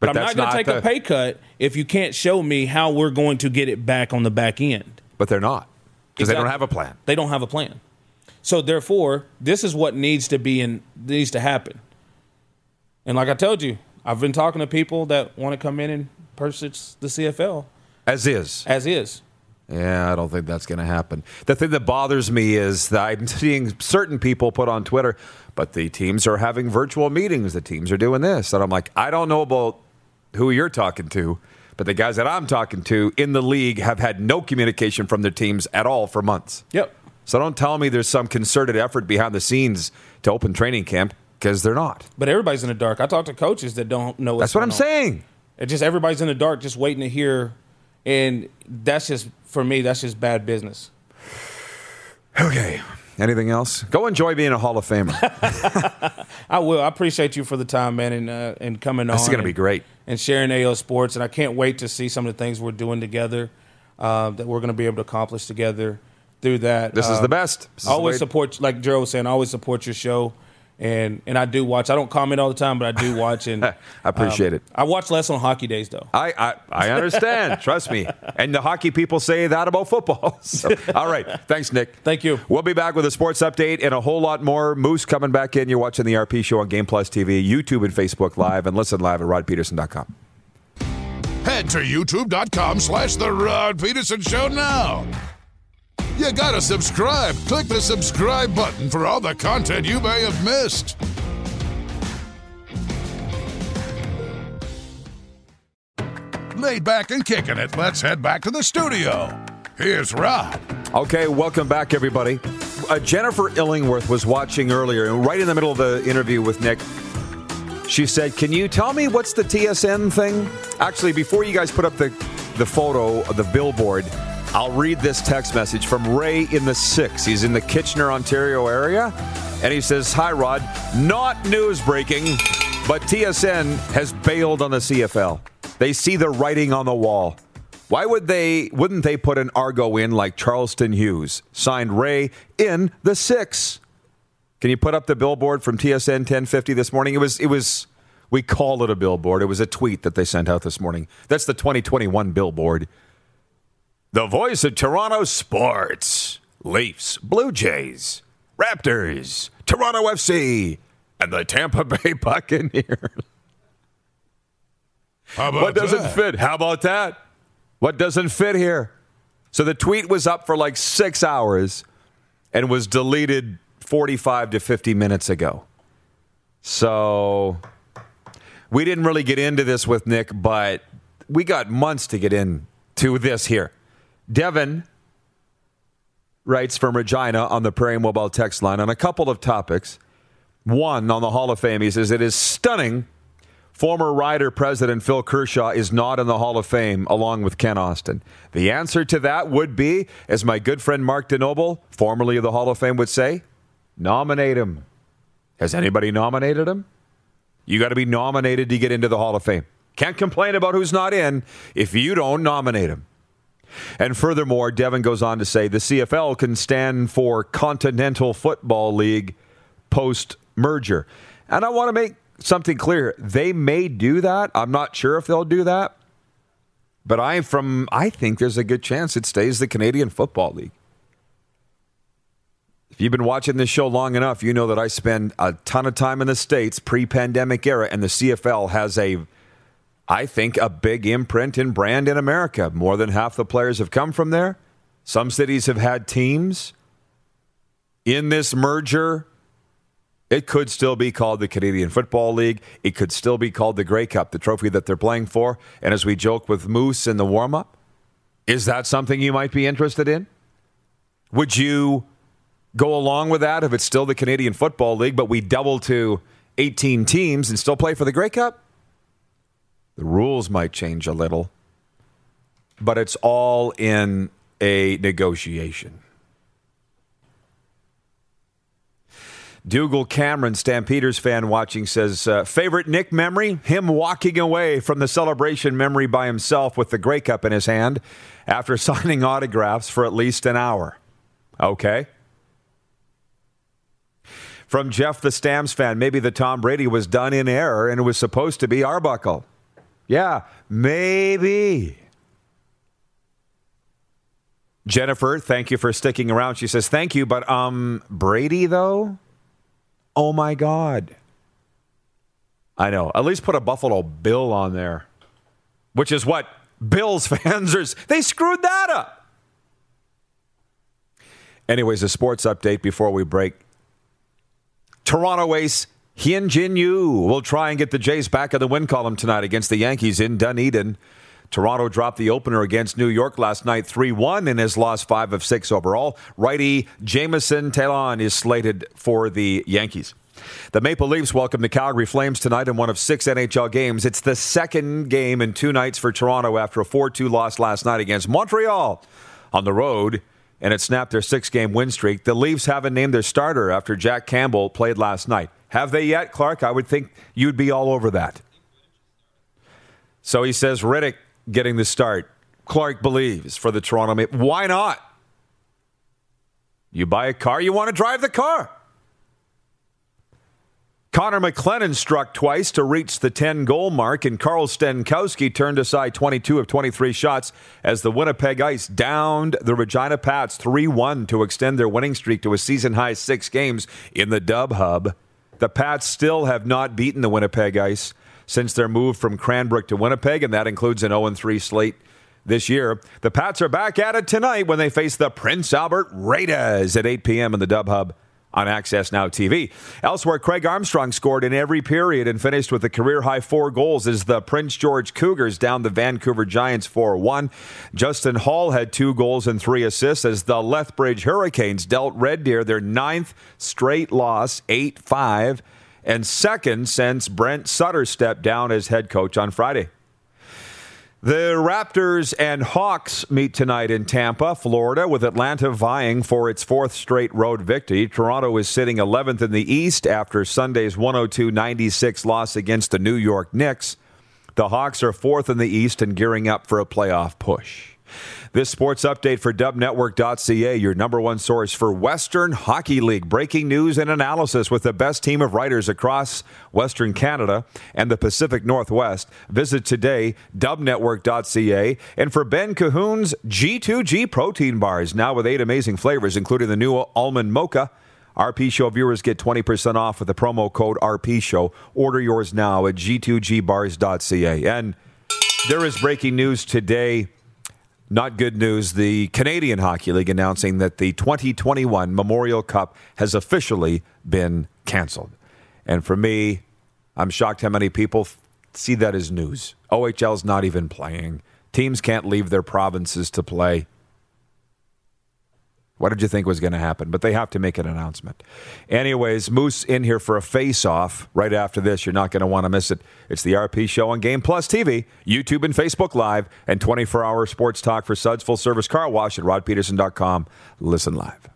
But, but I'm not going to take the... a pay cut if you can't show me how we're going to get it back on the back end. But they're not because exactly. they don't have a plan. They don't have a plan. So therefore, this is what needs to be and needs to happen. And like I told you, I've been talking to people that want to come in and purchase the CFL as is. As is. Yeah, I don't think that's going to happen. The thing that bothers me is that I'm [LAUGHS] seeing certain people put on Twitter, but the teams are having virtual meetings. The teams are doing this. And I'm like, I don't know about who you're talking to, but the guys that I'm talking to in the league have had no communication from their teams at all for months. Yep. So don't tell me there's some concerted effort behind the scenes to open training camp because they're not. But everybody's in the dark. I talk to coaches that don't know. That's what I'm on. saying. It just everybody's in the dark, just waiting to hear, and that's just for me, that's just bad business. Okay. Anything else? Go enjoy being a Hall of Famer. [LAUGHS] I will. I appreciate you for the time, man, and uh, and coming That's on. This is going to be great. And sharing AO Sports, and I can't wait to see some of the things we're doing together uh, that we're going to be able to accomplish together through that. This is the um, best. I always support, like Joe was saying, always support your show and and I do watch. I don't comment all the time, but I do watch. And [LAUGHS] I appreciate um, it. I watch less on hockey days, though. I I, I understand. [LAUGHS] Trust me. And the hockey people say that about football. [LAUGHS] So, all right. Thanks, Nik. Thank you. We'll be back with a sports update and a whole lot more. Moose coming back in. You're watching the RP Show on Game Plus TV, YouTube, and Facebook Live, and listen live at rodpeterson.com. Head to youtube.com slash The Rod Peterson Show now. You gotta subscribe. Click the subscribe button for all the content you may have missed. Laid back and kicking it, let's head back to the studio. Here's Rod. Okay, welcome back, everybody. Uh, Jennifer Illingworth was watching earlier, and right in the middle of the interview with Nik, she said, Can you tell me what's the TSN thing? Actually, before you guys put up the, the photo of the billboard, I'll read this text message from Ray in the six. He's in the Kitchener, Ontario area. And he says, Hi, Rod. Not news breaking, but TSN has bailed on the CFL. They see the writing on the wall. Why would they? Wouldn't they put an Argo in like Charleston Hughes signed Ray in the six? Can you put up the billboard from TSN 1050 this morning? It was. It was. We call it a billboard. It was a tweet that they sent out this morning. That's the 2021 billboard. The voice of Toronto sports: Leafs, Blue Jays, Raptors, Toronto FC, and the Tampa Bay [LAUGHS] Buccaneers. How about What doesn't that? fit? How about that? What doesn't fit here? So the tweet was up for like six hours and was deleted 45 to 50 minutes ago. So we didn't really get into this with Nik, but we got months to get into this here. Devin writes from Regina on the Prairie Mobile text line on a couple of topics. One on the Hall of Fame, he says, It is stunning Former Rider President Phil Kershaw is not in the Hall of Fame along with Kent Austin. The answer to that would be, as my good friend Mark DeNobile, formerly of the Hall of Fame, would say, nominate him. Has anybody nominated him? You got to be nominated to get into the Hall of Fame. Can't complain about who's not in if you don't nominate him. And furthermore, Devin goes on to say the CFL can stand for Continental Football League post merger. And I want to make something clear. They may do that. I'm not sure if they'll do that. But I from I think there's a good chance it stays the Canadian Football League. If you've been watching this show long enough, you know that I spend a ton of time in the States pre-pandemic era, and the CFL has a I think a big imprint and brand in America. More than half the players have come from there. Some cities have had teams. In this merger, it could still be called the Canadian Football League. It could still be called the Grey Cup, the trophy that they're playing for. And as we joke with Moose in the warm up, is that something you might be interested in? Would you go along with that if it's still the Canadian Football League, but we double to 18 teams and still play for the Grey Cup? The rules might change a little, but it's all in a negotiation. Dougal Cameron, Stampeders fan watching, says, uh, favorite Nik memory? Him walking away from the celebration memory by himself with the Grey Cup in his hand after [LAUGHS] signing autographs for at least an hour. Okay. From Jeff the Stamps fan, maybe the Tom Brady was done in error and it was supposed to be Arbuckle. Yeah, maybe. Jennifer, thank you for sticking around. She says, thank you, but um, Brady, though? Oh my God. I know. At least put a Buffalo Bill on there, which is what Bills [LAUGHS] fans are. They screwed that up. Anyways, a sports update before we break. Toronto ace Hyun Jin Ryu will try and get the Jays back in the win column tonight against the Yankees in Dunedin. Toronto dropped the opener against New York last night 3 1 and has lost 5 of 6 overall. Righty Jameson Taillon is slated for the Yankees. The Maple Leafs welcome the Calgary Flames tonight in one of six NHL games. It's the second game in two nights for Toronto after a 4 2 loss last night against Montreal on the road, and it snapped their six game win streak. The Leafs haven't named their starter after Jack Campbell played last night. Have they yet, Clark? I would think you'd be all over that. So he says Rittich getting the start. Clark believes for the Toronto Maple. Why not? You buy a car, you want to drive the car. Connor McClennon struck twice to reach the 10 goal mark, and Carl Stenkowski turned aside 22 of 23 shots as the Winnipeg Ice downed the Regina Pats 3 1 to extend their winning streak to a season high six games in the Dub Hub. The Pats still have not beaten the Winnipeg Ice since their move from Cranbrook to Winnipeg, and that includes an 0 3 slate this year. The Pats are back at it tonight when they face the Prince Albert Raiders at 8 p.m. in the Dub Hub on Access Now TV. Elsewhere, Craig Armstrong scored in every period and finished with a career high four goals as the Prince George Cougars down the Vancouver Giants 4 1. Justin Hall had two goals and three assists as the Lethbridge Hurricanes dealt Red Deer their ninth straight loss, 8 5, and second since Brent Sutter stepped down as head coach on Friday. The Raptors and Hawks meet tonight in Tampa, Florida, with Atlanta vying for its fourth straight road victory. Toronto is sitting 11th in the East after Sunday's 102 96 loss against the New York Knicks. The Hawks are fourth in the East and gearing up for a playoff push. This sports update for dubnetwork.ca, your number one source for Western Hockey League. Breaking news and analysis with the best team of writers across Western Canada and the Pacific Northwest. Visit today, dubnetwork.ca. And for Ben Cahoon's G2G protein bars, now with eight amazing flavors, including the new almond mocha. RP Show viewers get 20% off with the promo code RP Show. Order yours now at g2gbars.ca. And there is breaking news today not good news. The Canadian Hockey League announcing that the 2021 Memorial Cup has officially been canceled. And for me, I'm shocked how many people see that as news. OHL's not even playing. Teams can't leave their provinces to play. What did you think was going to happen? But they have to make an announcement. Anyways, Moose in here for a face off right after this. You're not going to want to miss it. It's the RP Show on Game Plus TV, YouTube and Facebook Live, and 24 hour sports talk for Suds Full Service Car Wash at rodpeterson.com. Listen live.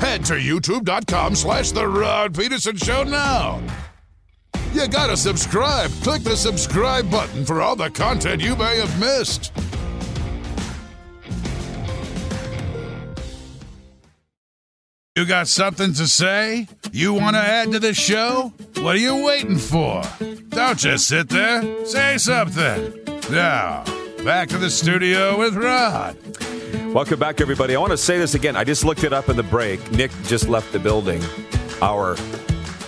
Head to youtube.com slash The Rod Peterson Show now. You got to subscribe. Click the subscribe button for all the content you may have missed. You got something to say? You want to add to the show? What are you waiting for? Don't just sit there. Say something. Now, back to the studio with Rod. Welcome back, everybody. I want to say this again. I just looked it up in the break. Nik just left the building. Our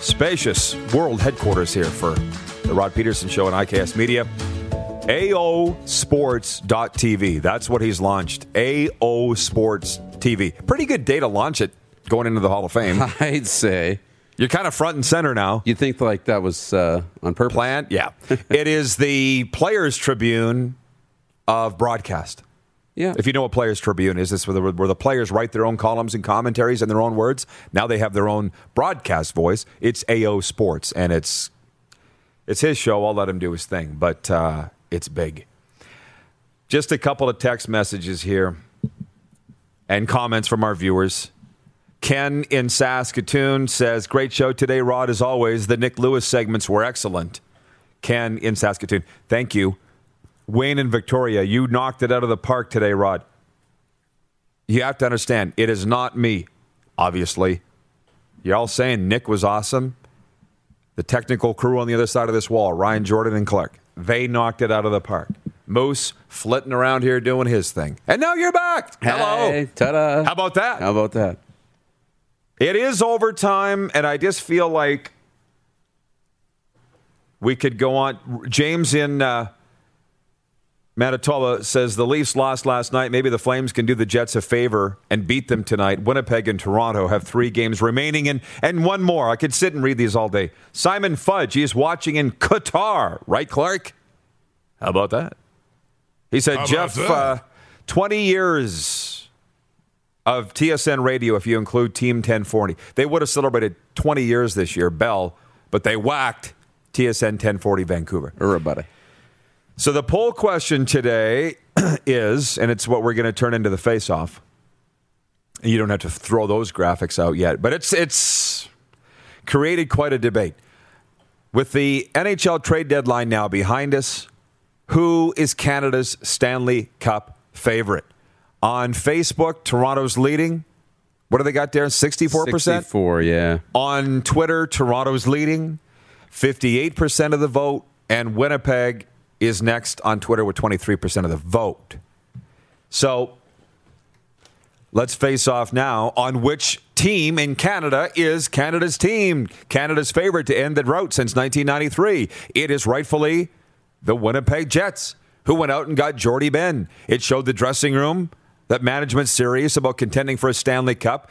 spacious world headquarters here for the Rod Peterson Show and IKS Media. AOSports.tv. That's what he's launched. AO Sports TV. Pretty good day to launch it going into the Hall of Fame. [LAUGHS] I'd say. You're kind of front and center now. You'd think like that was uh, on purpose. Planned? Yeah. [LAUGHS] it is the Players Tribune of broadcast. Yeah. If you know what Players Tribune is, this where the, where the players write their own columns and commentaries in their own words. Now they have their own broadcast voice. It's AO Sports, and it's it's his show. I'll let him do his thing, but uh, it's big. Just a couple of text messages here and comments from our viewers. Ken in Saskatoon says, Great show today, Rod, as always. The Nik Lewis segments were excellent. Ken in Saskatoon, thank you. Wayne in Victoria, you knocked it out of the park today, Rod. You have to understand, it is not me, obviously. You're all saying Nik was awesome. The technical crew on the other side of this wall, Ryan Jordan and Clark, they knocked it out of the park. Moose flitting around here doing his thing. And now you're back. Hello. Hey, ta-da. How about that? How about that? It is overtime, and I just feel like we could go on. James in uh, Manitoba says the Leafs lost last night. Maybe the Flames can do the Jets a favor and beat them tonight. Winnipeg and Toronto have three games remaining, and, and one more. I could sit and read these all day. Simon Fudge, he is watching in Qatar, right, Clark? How about that? He said, Jeff, uh, 20 years of TSN radio, if you include Team 1040. They would have celebrated 20 years this year, Bell, but they whacked TSN 1040 Vancouver. Everybody. So the poll question today [CLEARS THROAT] is, and it's what we're going to turn into the face-off. You don't have to throw those graphics out yet, but it's it's created quite a debate. With the NHL trade deadline now behind us, who is Canada's Stanley Cup favorite? On Facebook, Toronto's leading. What do they got there? 64%? 64, yeah. On Twitter, Toronto's leading, 58% of the vote, and Winnipeg is next on Twitter with 23% of the vote. So let's face off now on which team in Canada is Canada's team, Canada's favorite to end the drought since 1993. It is rightfully the Winnipeg Jets, who went out and got Jordie Benn. It showed the dressing room that management's serious about contending for a Stanley Cup.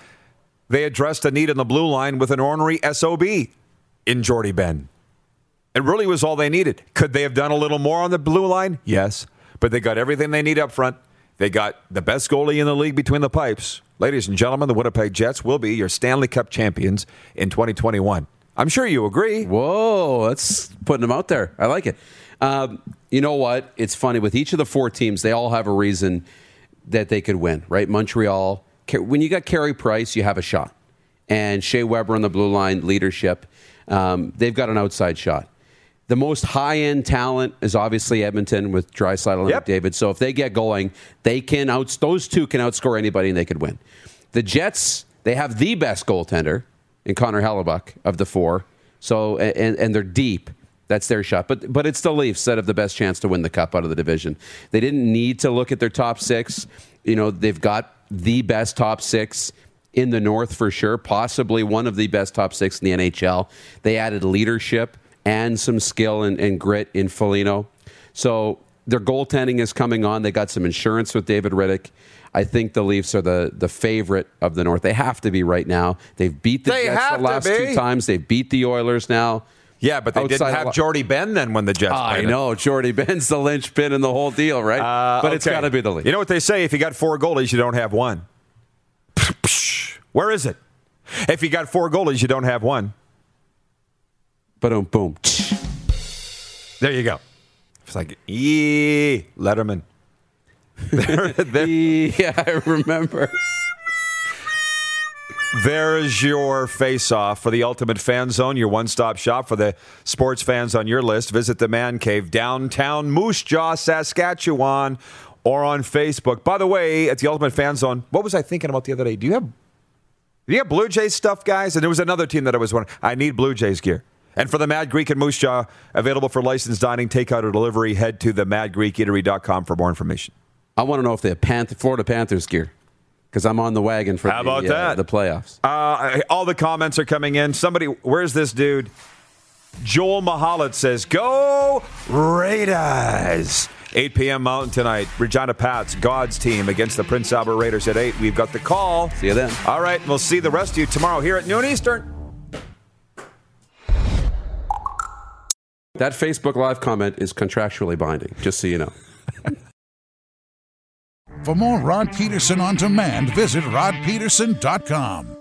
They addressed a need in the blue line with an ornery SOB in Jordie Benn. It really was all they needed. Could they have done a little more on the blue line? Yes. But they got everything they need up front. They got the best goalie in the league between the pipes. Ladies and gentlemen, the Winnipeg Jets will be your Stanley Cup champions in 2021. I'm sure you agree. Whoa, that's putting them out there. I like it. Um, you know what? It's funny. With each of the four teams, they all have a reason that they could win, right? Montreal, when you got Carey Price, you have a shot. And Shea Weber on the blue line, leadership, um, they've got an outside shot. The most high end talent is obviously Edmonton with Draisaitl and Yep. McDavid. So if they get going, they can outs. Those two can outscore anybody, and they could win. The Jets, they have the best goaltender in Connor Hellebuyck of the four. So and and they're deep. That's their shot. But but it's the Leafs that have the best chance to win the cup out of the division. They didn't need to look at their top six. You know, they've got the best top six in the North for sure, possibly one of the best top six in the NHL. They added leadership and some skill and, and grit in Foligno. So their goaltending is coming on. They got some insurance with David Rittich. I think the Leafs are the, the favorite of the North. They have to be right now. They've beat the They Jets the last two times. They've beat the Oilers now. Yeah, but they didn't have Jordie Benn then when the Jets I know. Jordie Benn's the linchpin in the whole deal, right? Uh, but it's got to be the Leafs. You know what they say? If you got four goalies, you don't have one. [LAUGHS] Where is it? If you got four goalies, you don't have one. boom, boom. [TSK] There you go. It's like, ee, Letterman. [LAUGHS] there, there- [LAUGHS] yeah, I remember. There is your face off for the Ultimate Fan Zone, your one stop shop for the sports fans on your list. Visit the Man Cave, downtown Moose Jaw, Saskatchewan, or on Facebook. By the way, at the Ultimate Fan Zone, what was I thinking about the other day? Do you have Do you have Blue Jays stuff, guys? And there was another team that I was wondering. I need Blue Jays gear. And for the Mad Greek and Moose Jaw, available for licensed dining, takeout, or delivery, head to the madgreekeatery.com for more information. I want to know if they have Florida Panthers gear because I'm on the wagon for How the, about uh, that? the playoffs. Uh, all the comments are coming in. Somebody, where's this dude? Joel Mahalat says, Go Raiders! 8 p.m. Mountain tonight. Regina Pats, God's team against the Prince Albert Raiders at 8. We've got the call. See you then. All right, we'll see the rest of you tomorrow here at noon Eastern. That Facebook Live comment is contractually binding, just so you know. For more Rod Peterson on demand, visit rodpeterson.com.